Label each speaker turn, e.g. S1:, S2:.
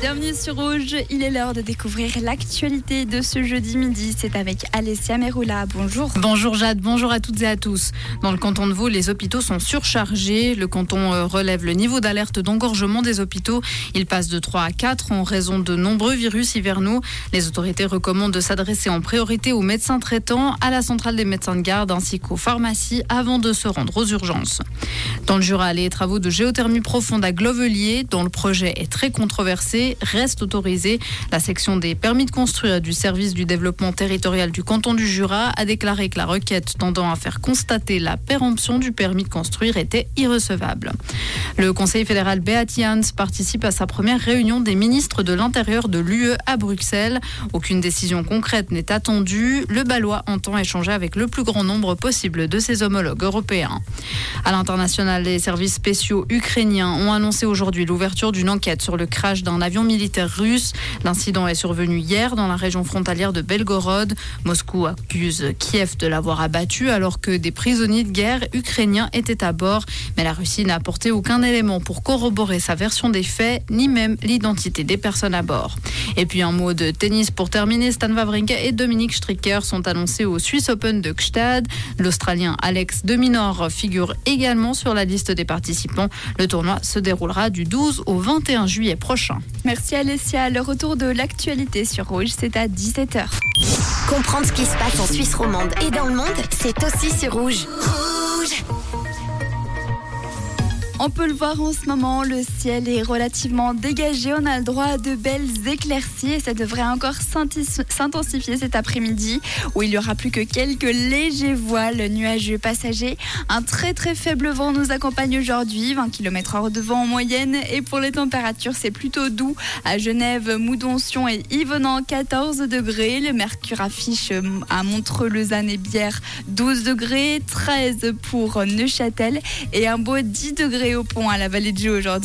S1: Bienvenue sur Rouge, il est l'heure de découvrir l'actualité de ce jeudi midi. C'est avec Alessia Meroula. Bonjour.
S2: Bonjour Jade, bonjour à toutes et à tous. Dans le canton de Vaud, les hôpitaux sont surchargés. Le canton euh, relève le niveau d'alerte d'engorgement des hôpitaux. Il passe de 3 à 4 en raison de nombreux virus hivernaux. Les autorités recommandent de s'adresser en priorité aux médecins traitants, à la centrale des médecins de garde ainsi qu'aux pharmacies avant de se rendre aux urgences. Dans le Jura, les travaux de géothermie profonde à Glovelier, dont le projet est très controversé, reste autorisé. La section des permis de construire du service du développement territorial du canton du Jura a déclaré que la requête tendant à faire constater la péremption du permis de construire était irrecevable. Le Conseil fédéral Beat participe à sa première réunion des ministres de l'Intérieur de l'UE à Bruxelles. Aucune décision concrète n'est attendue. Le Balois entend échanger avec le plus grand nombre possible de ses homologues européens. À l'international, les services spéciaux ukrainiens ont annoncé aujourd'hui l'ouverture d'une enquête sur le crash d'un avion militaire russe. L'incident est survenu hier dans la région frontalière de Belgorod. Moscou accuse Kiev de l'avoir abattu alors que des prisonniers de guerre ukrainiens étaient à bord. Mais la Russie n'a apporté aucun élément pour corroborer sa version des faits, ni même l'identité des personnes à bord. Et puis un mot de tennis pour terminer. Stan Wawrinka et Dominique Stricker sont annoncés au Swiss Open de Gstad. L'Australien Alex de Minor figure également sur la liste des participants. Le tournoi se déroulera du 12 au 21 juillet prochain.
S1: Merci Alessia. Le retour de l'actualité sur Rouge, c'est à 17h.
S3: Comprendre ce qui se passe en Suisse romande et dans le monde, c'est aussi sur Rouge. Rouge
S1: On peut le voir en ce moment, le ciel est relativement dégagé. On a le droit à de belles éclaircies et ça devrait encore s'intensifier cet après-midi où il y aura plus que quelques légers voiles nuageux passagers. Un très très faible vent nous accompagne aujourd'hui, 20 km h de vent en moyenne. Et pour les températures, c'est plutôt doux. À Genève, Moudonction et Yvenan, 14 degrés. Le mercure affiche euh, à Montreux, Lausanne et Bière 12 degrés, 13 pour Neuchâtel et un beau 10 degrés au pont à la vallée de Joux aujourd'hui.